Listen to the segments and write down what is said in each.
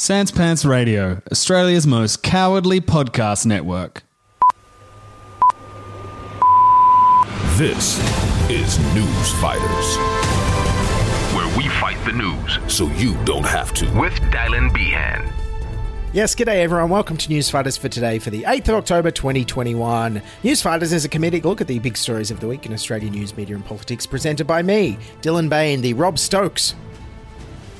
Sans Pants Radio, Australia's most cowardly podcast network. This is News Fighters, where we fight the news so you don't have to. With Dylan Behan. Yes, g'day everyone. Welcome to News Fighters for today for the 8th of October 2021. News Fighters is a comedic look at the big stories of the week in Australian news, media, and politics, presented by me, Dylan Behan, the Rob Stokes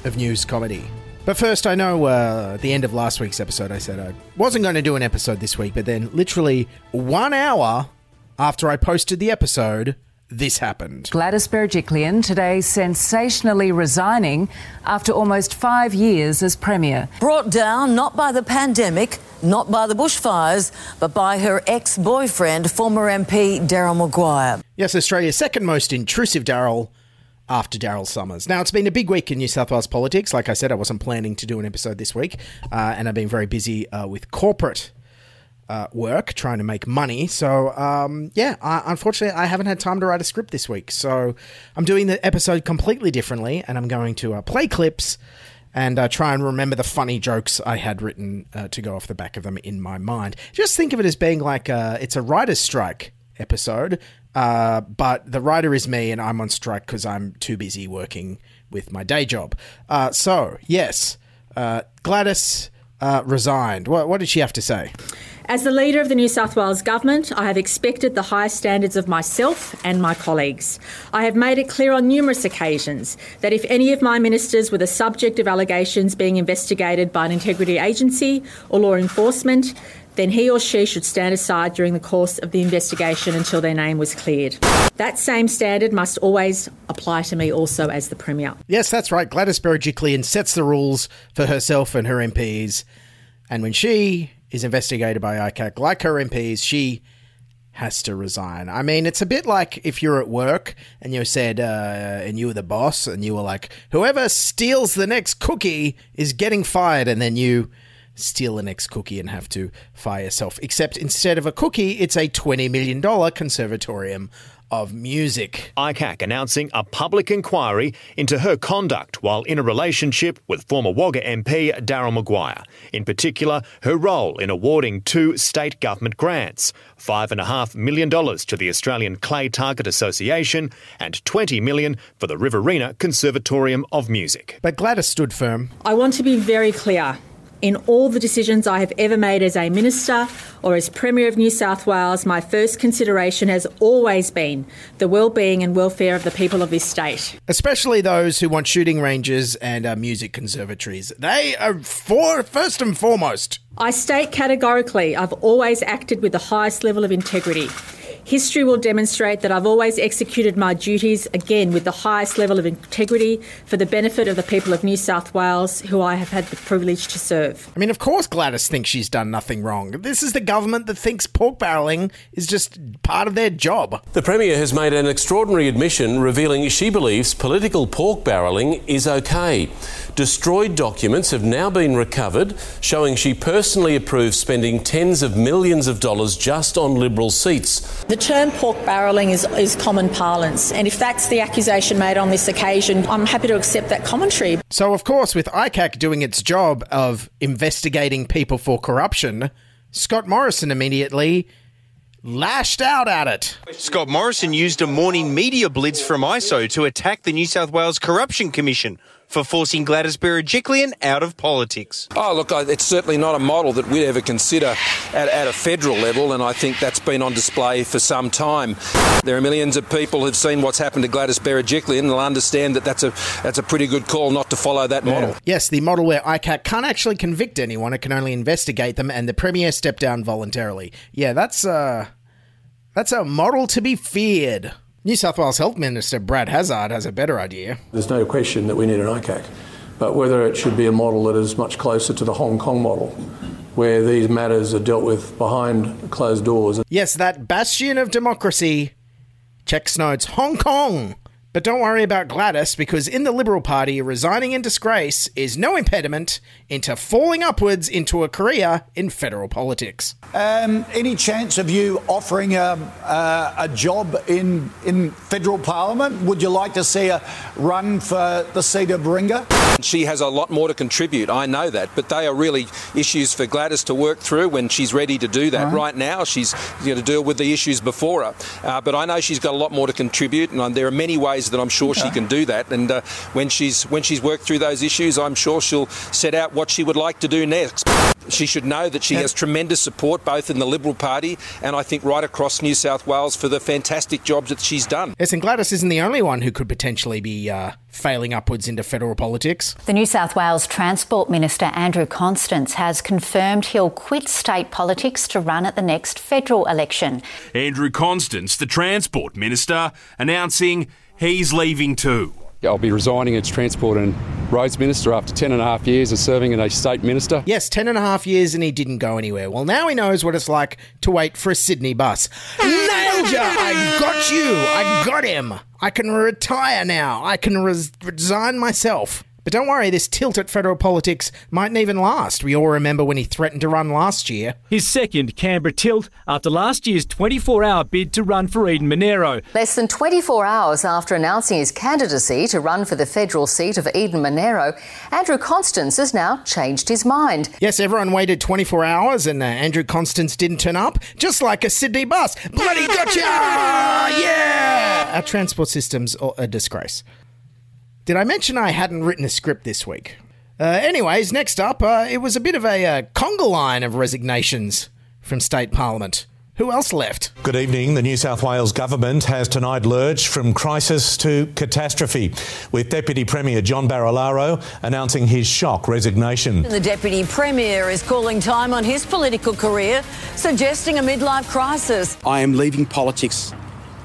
of news comedy. But first, I know uh, at the end of last week's episode, I said I wasn't going to do an episode this week, but then literally one hour after I posted the episode, this happened. Gladys Berejiklian today sensationally resigning after almost five years as Premier. Brought down not by the pandemic, not by the bushfires, but by her ex boyfriend, former MP Daryl Maguire. Yes, Australia's second most intrusive Daryl after Daryl Somers. Now, it's been a big week in New South Wales politics. Like I said, I wasn't planning to do an episode this week, uh, and I've been very busy uh, with corporate. Uh, work trying to make money. So, um, yeah, I, unfortunately, I haven't had time to write a script this week. So, I'm doing the episode completely differently, and I'm going to uh, play clips and uh, try and remember the funny jokes I had written uh, to go off the back of them in my mind. Just think of it as being like a, it's a writer's strike episode, uh, but the writer is me, and I'm on strike because I'm too busy working with my day job. Uh, so, yes, uh, Gladys uh, resigned. What, what did she have to say? As the leader of the New South Wales Government, I have expected the highest standards of myself and my colleagues. I have made it clear on numerous occasions that if any of my ministers were the subject of allegations being investigated by an integrity agency or law enforcement, then he or she should stand aside during the course of the investigation until their name was cleared. That same standard must always apply to me also as the Premier. Yes, that's right. Gladys Berejiklian sets the rules for herself and her MPs. And when she is investigated by ICAC, like her MPs, she has to resign. I mean, it's a bit like if you're at work and you said, uh, and you were the boss, and you were like, whoever steals the next cookie is getting fired, and then you steal an ex cookie and have to fire yourself. Except instead of a cookie, it's a $20 million conservatorium of music. ICAC announcing a public inquiry into her conduct while in a relationship with former Wagga MP Daryl Maguire. In particular, her role in awarding two state government grants $5.5 million to the Australian Clay Target Association and 20 million for the Riverina Conservatorium of Music. But Gladys stood firm. I want to be very clear. In all the decisions I have ever made as a minister or as Premier of New South Wales, my first consideration has always been the well-being and welfare of the people of this state. Especially those who want shooting ranges and uh, music conservatories. They are for first and foremost. I state categorically I've always acted with the highest level of integrity. History will demonstrate that I've always executed my duties, again, with the highest level of integrity for the benefit of the people of New South Wales, who I have had the privilege to serve. I mean, of course, Gladys thinks she's done nothing wrong. This is the government that thinks pork barrelling is just part of their job. The Premier has made an extraordinary admission revealing she believes political pork barrelling is okay. Destroyed documents have now been recovered, showing she personally approves spending tens of millions of dollars just on Liberal seats. The term pork barrelling is, is common parlance, and if that's the accusation made on this occasion, I'm happy to accept that commentary. So, of course, with ICAC doing its job of investigating people for corruption, Scott Morrison immediately lashed out at it. Scott Morrison used a morning media blitz from ISO to attack the New South Wales Corruption Commission for forcing Gladys Berejiklian out of politics. Oh, look, it's certainly not a model that we'd ever consider at, at, a federal level, and I think that's been on display for some time. There are millions of people who've seen what's happened to Gladys Berejiklian and will understand that that's a, that's a pretty good call not to follow that model. Yes, the model where ICAC can't actually convict anyone, it can only investigate them, and the Premier stepped down voluntarily. Yeah, that's, uh, that's a model to be feared. New South Wales Health Minister Brad Hazzard has a better idea. There's no question that we need an ICAC, but whether it should be a model that is much closer to the Hong Kong model, where these matters are dealt with behind closed doors. Yes, that bastion of democracy. Checks notes Hong Kong. But don't worry about Gladys, because in the Liberal Party, resigning in disgrace is no impediment into falling upwards into a career in federal politics. Um, any chance of you offering a, uh, a job in, in federal parliament? Would you like to see a run for the seat of Warringah? She has a lot more to contribute, I know that, but they are really issues for Gladys to work through when she's ready to do that. Right now, she's going to deal with the issues before her. Uh, but I know she's got a lot more to contribute, and there are many ways that I'm sure she can do that. And uh, when she's when she's worked through those issues, I'm sure she'll set out what she would like to do next. She should know that she has tremendous support both in the Liberal Party and I think right across New South Wales for the fantastic jobs that she's done. Yes, and Gladys isn't the only one who could potentially be uh, failing upwards into federal politics. The New South Wales Transport Minister Andrew Constance has confirmed he'll quit state politics to run at the next federal election. Andrew Constance, the Transport Minister, announcing he's leaving too. I'll be resigning as Transport and Roads Minister after 10 and a half years of serving as a State Minister. Yes, 10 and a half years and he didn't go anywhere. Well, now he knows what it's like to wait for a Sydney bus. Nailed ya! I got you! I got him! I can retire now. I can res- resign myself. But don't worry, this tilt at federal politics mightn't even last. We all remember when he threatened to run last year. His second Canberra tilt after last year's 24 hour bid to run for Eden Monaro. Less than 24 hours after announcing his candidacy to run for the federal seat of Eden Monaro, Andrew Constance has now changed his mind. Yes, everyone waited 24 hours and uh, Andrew Constance didn't turn up, just like a Sydney bus. Bloody gotcha! Yeah! Our transport system's a disgrace. Did I mention I hadn't written a script this week? Uh, anyways, next up, uh, it was a bit of a uh, conga line of resignations from state parliament. Who else left? Good evening. The New South Wales government has tonight lurched from crisis to catastrophe, with Deputy Premier John Barilaro announcing his shock resignation. The Deputy Premier is calling time on his political career, suggesting a midlife crisis. I am leaving politics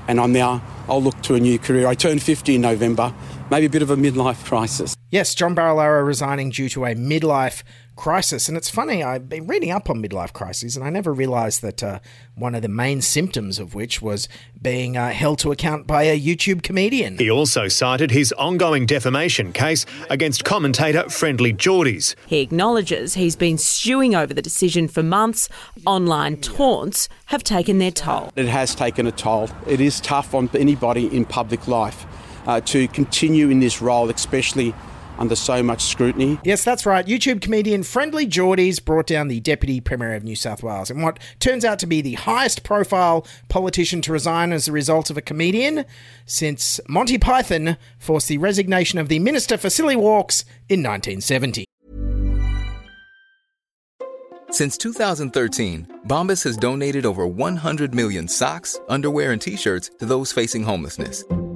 and I'm now, I'll look to a new career. I turned 50 in November maybe a bit of a midlife crisis. Yes, John Barilaro resigning due to a midlife crisis. And it's funny, I've been reading up on midlife crises, and I never realised that uh, one of the main symptoms of which was being uh, held to account by a YouTube comedian. He also cited his ongoing defamation case against commentator Friendly Jordies. He acknowledges he's been stewing over the decision for months. Online taunts have taken their toll. It has taken a toll. It is tough on anybody in public life uh, to continue in this role, especially under so much scrutiny. Yes, that's right. YouTube comedian Friendly Jordies brought down the Deputy Premier of New South Wales in what turns out to be the highest profile politician to resign as a result of a comedian since Monty Python forced the resignation of the Minister for Silly Walks in 1970. Since 2013, Bombas has donated over 100 million socks, underwear, and t shirts to those facing homelessness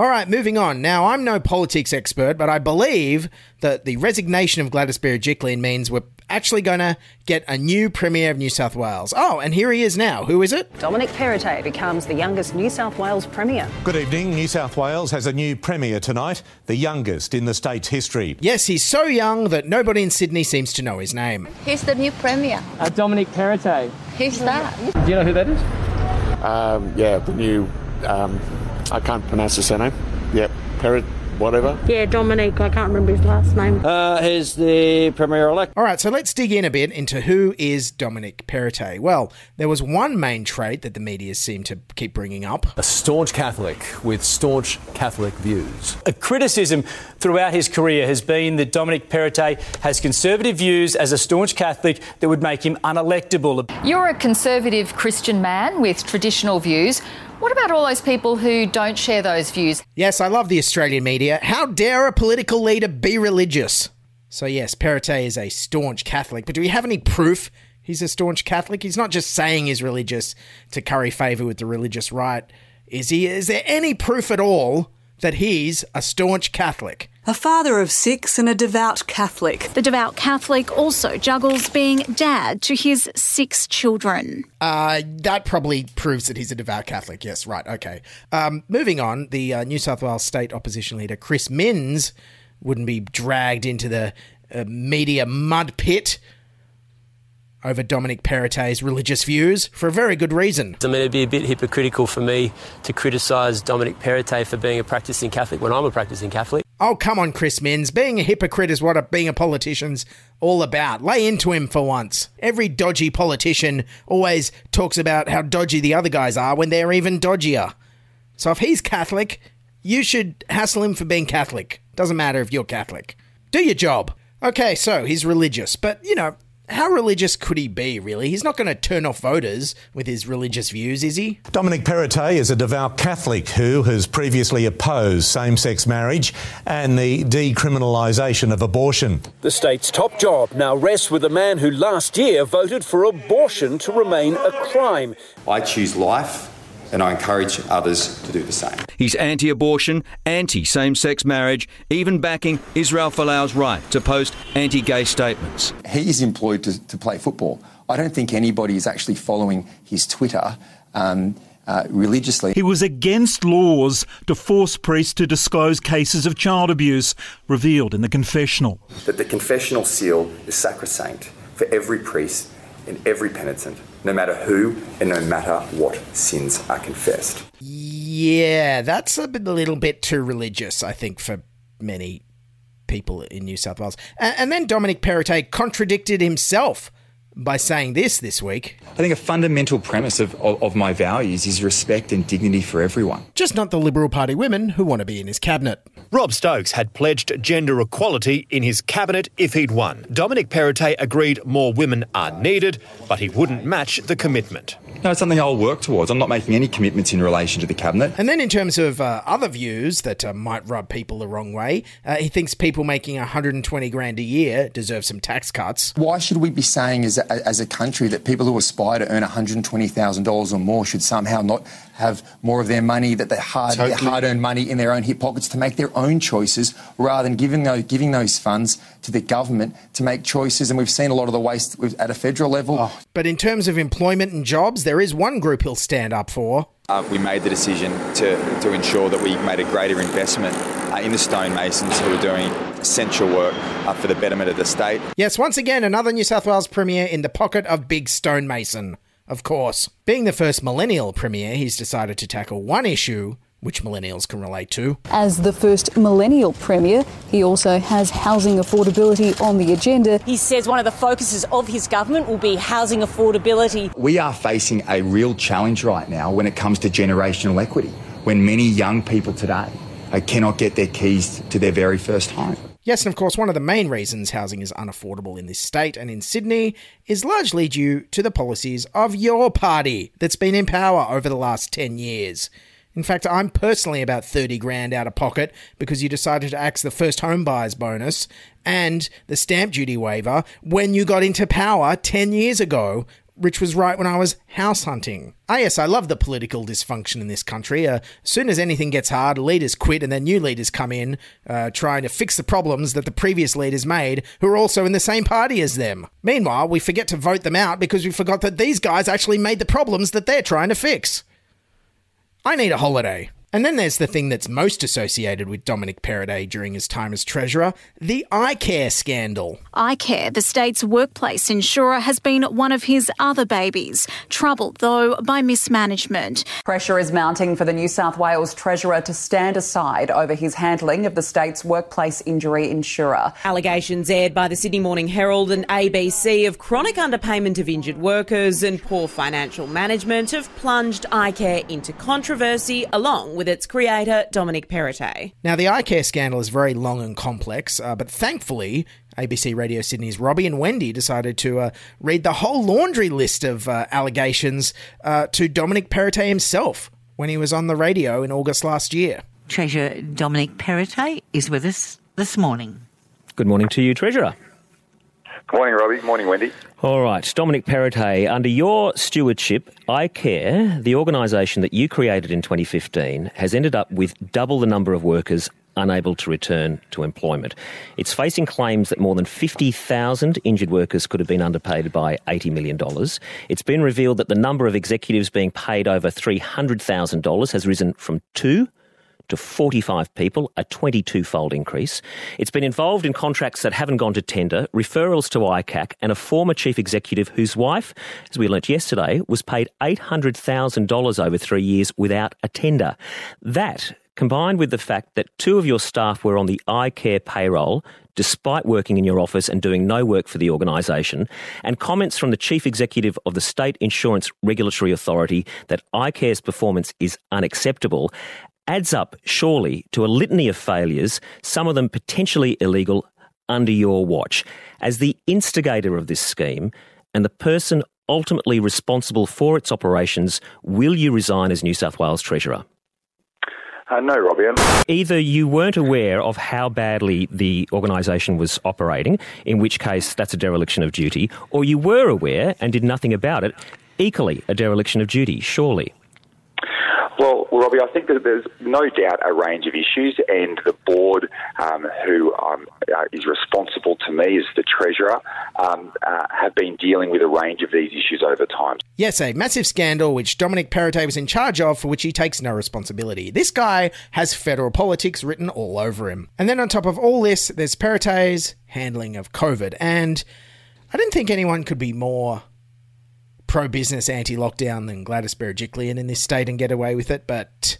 All right, moving on. Now, I'm no politics expert, but I believe that the resignation of Gladys Berejiklian means we're actually going to get a new Premier of New South Wales. Oh, and here he is now. Who is it? Dominic Perrottet becomes the youngest New South Wales Premier. Good evening. New South Wales has a new Premier tonight, the youngest in the state's history. Yes, he's so young that nobody in Sydney seems to know his name. Who's the new Premier? Uh, Dominic Perrottet. Who's that? Do you know who that is? Um, yeah, the new. Um, I can't pronounce the surname. Yep, Perrot, whatever. Yeah, Dominic. I can't remember his last name. Uh, he's the Premier elect. All right, so let's dig in a bit into who is Dominic Perrottet. Well, there was one main trait that the media seemed to keep bringing up. A staunch Catholic with staunch Catholic views. A criticism throughout his career has been that Dominic Perrottet has conservative views as a staunch Catholic that would make him unelectable. You're a conservative Christian man with traditional views. What about all those people who don't share those views? Yes, I love the Australian media. How dare a political leader be religious? So, yes, Perrottet is a staunch Catholic, but do we have any proof he's a staunch Catholic? He's not just saying he's religious to curry favour with the religious right, is he? Is there any proof at all that he's a staunch Catholic? A father of six and a devout Catholic. The devout Catholic also juggles being dad to his six children. Uh, that probably proves that he's a devout Catholic. Yes, right. Okay. Um, moving on, the uh, New South Wales State Opposition Leader Chris Minns wouldn't be dragged into the uh, media mud pit over Dominic Perrottet's religious views for a very good reason. I mean, it'd be a bit hypocritical for me to criticise Dominic Perrottet for being a practicing Catholic when I'm a practicing Catholic. Oh, come on, Chris Minns. Being a hypocrite is what a, being a politician's all about. Lay into him for once. Every dodgy politician always talks about how dodgy the other guys are when they're even dodgier. So if he's Catholic, you should hassle him for being Catholic. Doesn't matter if you're Catholic. Do your job. Okay, so he's religious, but you know, how religious could he be, really? He's not going to turn off voters with his religious views, is he? Dominic Perrottet is a devout Catholic who has previously opposed same sex marriage and the decriminalisation of abortion. The state's top job now rests with a man who last year voted for abortion to remain a crime. I choose life and I encourage others to do the same. He's anti abortion, anti same sex marriage, even backing Israel Folau's right to post anti gay statements. He is employed to, to, play football. I don't think anybody is actually following his Twitter. Um, uh, religiously. He was against laws to force priests to disclose cases of child abuse revealed in the confessional. That the confessional seal is sacrosanct for every priest and every penitent no matter who and no matter what sins are confessed. Yeah, that's a, little bit too religious, I think, for many people in New South Wales. And, and then Dominic Perrottet contradicted himself by saying this this week. I think a fundamental premise of, of, of, my values is respect and dignity for everyone. Just not the Liberal Party women who want to be in his cabinet. Rob Stokes had pledged gender equality in his cabinet if he'd won. Dominic Perrottet agreed more women are needed, but he wouldn't match the commitment. No, it's something I'll work towards. I'm not making any commitments in relation to the cabinet. And then, in terms of uh, other views that uh, might rub people the wrong way, uh, he thinks people making 120 grand a year deserve some tax cuts. Why should we be saying, as a, as a country, that people who aspire to earn $120,000 or more should somehow not have more of their money, that they hard, totally. their hard-earned money in their own hip pockets to make their own choices, rather than giving those, giving those funds to the government to make choices? And we've seen a lot of the waste at a federal level. Oh. But in terms of employment and jobs, there is one group he'll stand up for. Uh, we made the decision to, to ensure that we made a greater investment uh, in the stonemasons who are doing essential work uh, for the betterment of the state. Yes, once again, another New South Wales Premier in the pocket of Big Stonemason of course. Being the first millennial premier, he's decided to tackle one issue which millennials can relate to. As the first millennial premier, he also has housing affordability on the agenda. He says one of the focuses of his government will be housing affordability. We are facing a real challenge right now when it comes to generational equity, when many young people today uh, cannot get their keys to their very first home. Yes, and of course, one of the main reasons housing is unaffordable in this state and in Sydney is largely due to the policies of your party that's been in power over the last 10 years. In fact, I'm personally about 30 grand out of pocket because you decided to axe the first home buyers bonus and the stamp duty waiver when you got into power 10 years ago Rich was right when I was house hunting. Ah, yes, I love the political dysfunction in this country. Uh, as soon as anything gets hard, leaders quit and then new leaders come in, uh, trying to fix the problems that the previous leaders made, who are also in the same party as them. Meanwhile, we forget to vote them out because we forgot that these guys actually made the problems that they're trying to fix. I need a holiday. And then there's the thing that's most associated with Dominic Perrottet during his time as Treasurer the iCare scandal. iCare, the state's workplace insurer, has been one of his other babies, troubled though by mismanagement. Pressure is mounting for the New South Wales Treasurer to stand aside over his handling of the state's workplace injury insurer. Allegations aired by the Sydney Morning Herald and ABC of chronic underpayment of injured workers and poor financial management have plunged iCare into controversy along with its creator, Dominic Perrottet. Now, the iCare scandal is very long and complex, uh, but thankfully, ABC Radio Sydney's Robbie and Wendy decided to uh, read the whole laundry list of uh, allegations uh, to Dominic Perrottet himself when he was on the radio in August last year. Treasurer Dominic Perrottet is with us this morning. Good morning to you, Treasurer. Morning, Robbie. Morning, Wendy. All right, Dominic Perrottet, under your stewardship, iCare, the organisation that you created in 2015, has ended up with double the number of workers unable to return to employment. It's facing claims that more than 50,000 injured workers could have been underpaid by $80 million. It's been revealed that the number of executives being paid over $300,000 has risen from two to 45 people, a 22 fold increase. It's been involved in contracts that haven't gone to tender, referrals to ICAC, and a former chief executive whose wife, as we learnt yesterday, was paid $800,000 over three years without a tender. That, combined with the fact that two of your staff were on the iCare payroll, despite working in your office and doing no work for the organisation, and comments from the chief executive of the State Insurance Regulatory Authority that iCare's performance is unacceptable, adds up surely to a litany of failures, some of them potentially illegal, under your watch. As the instigator of this scheme and the person ultimately responsible for its operations, will you resign as New South Wales Treasurer? Uh, no, Robbie. Either you weren't aware of how badly the organisation was operating, in which case that's a dereliction of duty, or you were aware and did nothing about it, equally a dereliction of duty, surely. Robbie, I think that there's no doubt a range of issues, and the board, um, who um, uh, is responsible to me as the treasurer, um, uh, have been dealing with a range of these issues over time. Yes, a massive scandal which Dominic Perrottet was in charge of, for which he takes no responsibility. This guy has federal politics written all over him. And then on top of all this, there's Perrottet's handling of COVID, and I didn't think anyone could be more pro business, anti lockdown than Gladys Berejiklian in this state and get away with it, but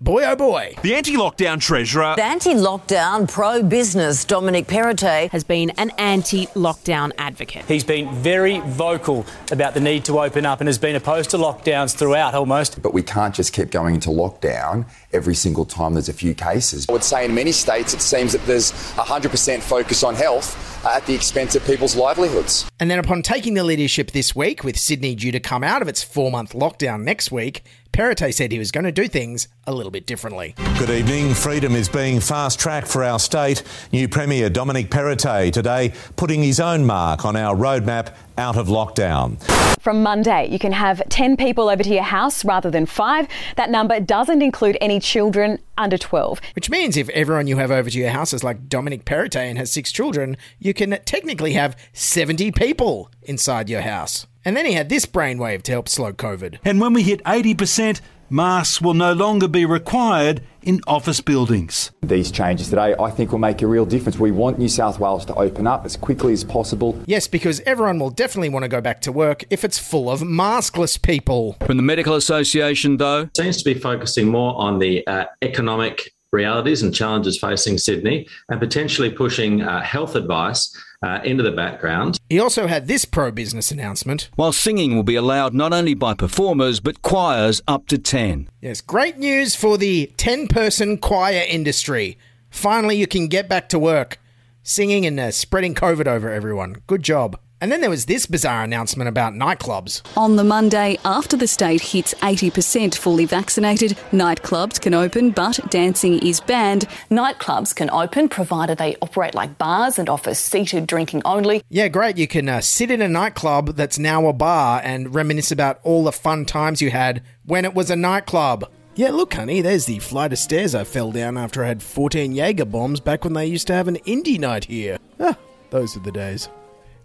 Boy, oh boy. The anti lockdown treasurer. The anti lockdown pro business Dominic Perrottet has been an anti lockdown advocate. He's been very vocal about the need to open up and has been opposed to lockdowns throughout almost. But we can't just keep going into lockdown every single time there's a few cases. I would say in many states it seems that there's 100% focus on health at the expense of people's livelihoods. And then upon taking the leadership this week, with Sydney due to come out of its four month lockdown next week, Perrottet said he was going to do things a little bit differently. Good evening. Freedom is being fast tracked for our state. New Premier Dominic Perrottet today putting his own mark on our roadmap out of lockdown. From Monday, you can have 10 people over to your house rather than five. That number doesn't include any children under 12. Which means if everyone you have over to your house is like Dominic Perrottet and has six children, you can technically have 70 people inside your house. And then he had this brainwave to help slow COVID. And when we hit 80%, masks will no longer be required in office buildings. These changes today, I think, will make a real difference. We want New South Wales to open up as quickly as possible. Yes, because everyone will definitely want to go back to work if it's full of maskless people. From the Medical Association, though, seems to be focusing more on the uh, economic realities and challenges facing Sydney and potentially pushing uh, health advice uh, into the background. He also had this pro business announcement. While singing will be allowed not only by performers but choirs up to 10. Yes, great news for the 10 person choir industry. Finally, you can get back to work singing and uh, spreading COVID over everyone. Good job. And then there was this bizarre announcement about nightclubs. On the Monday, after the state hits 80% fully vaccinated, nightclubs can open, but dancing is banned. Nightclubs can open provided they operate like bars and offer seated drinking only. Yeah, great. You can uh, sit in a nightclub that's now a bar and reminisce about all the fun times you had when it was a nightclub. Yeah, look, honey, there's the flight of stairs I fell down after I had 14 Jaeger bombs back when they used to have an indie night here. Ah, those are the days.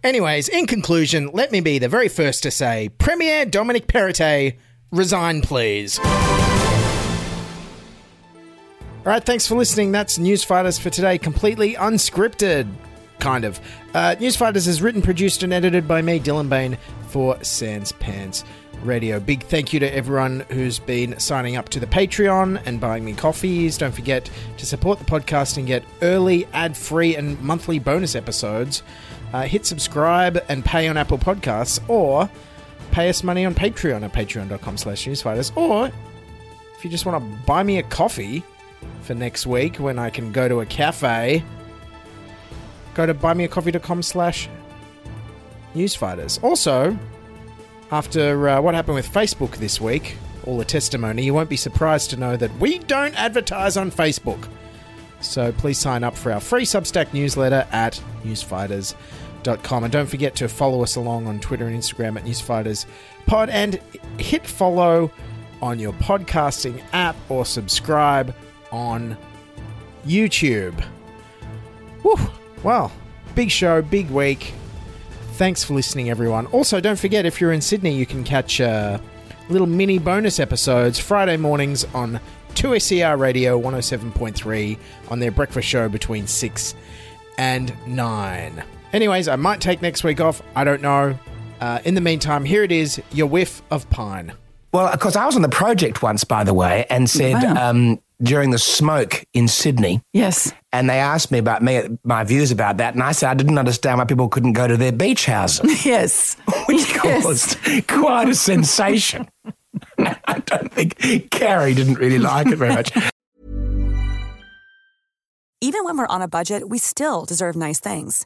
Anyways, in conclusion, let me be the very first to say Premier Dominic Perrottet, resign please. All right, thanks for listening. That's Newsfighters for today, completely unscripted, kind of. Uh, Newsfighters is written, produced, and edited by me, Dylan Behan, for Sans Pants Radio. Big thank you to everyone who's been signing up to the Patreon and buying me coffees. Don't forget to support the podcast and get early, ad free, and monthly bonus episodes uh, hit subscribe and pay on Apple Podcasts, or pay us money on Patreon at patreon.com slash newsfighters, or if you just want to buy me a coffee for next week when I can go to a cafe, go to buymeacoffee.com slash newsfighters. Also, after uh, what happened with Facebook this week, all the testimony, you won't be surprised to know that we don't advertise on Facebook. So please sign up for our free Substack newsletter at newsfighters.com newsfighters.com. And don't forget to follow us along on Twitter and Instagram at newsfighterspod and hit follow on your podcasting app or subscribe on YouTube. Woo! Well, big show, big week. Thanks for listening, everyone. Also, don't forget if you're in Sydney, you can catch uh, little mini bonus episodes Friday mornings on 2SER Radio 107.3 on their breakfast show between 6 and 9. Anyways, I might take next week off. I don't know. Uh, in the meantime, here it is your whiff of pine. Well, of course, I was on the project once, by the way, and said wow. um, during the smoke in Sydney. Yes. And they asked me about me, my views about that, and I said I didn't understand why people couldn't go to their beach houses. Yes. Which yes. caused quite a sensation. I don't think Carrie didn't really like it very much. Even when we're on a budget, we still deserve nice things.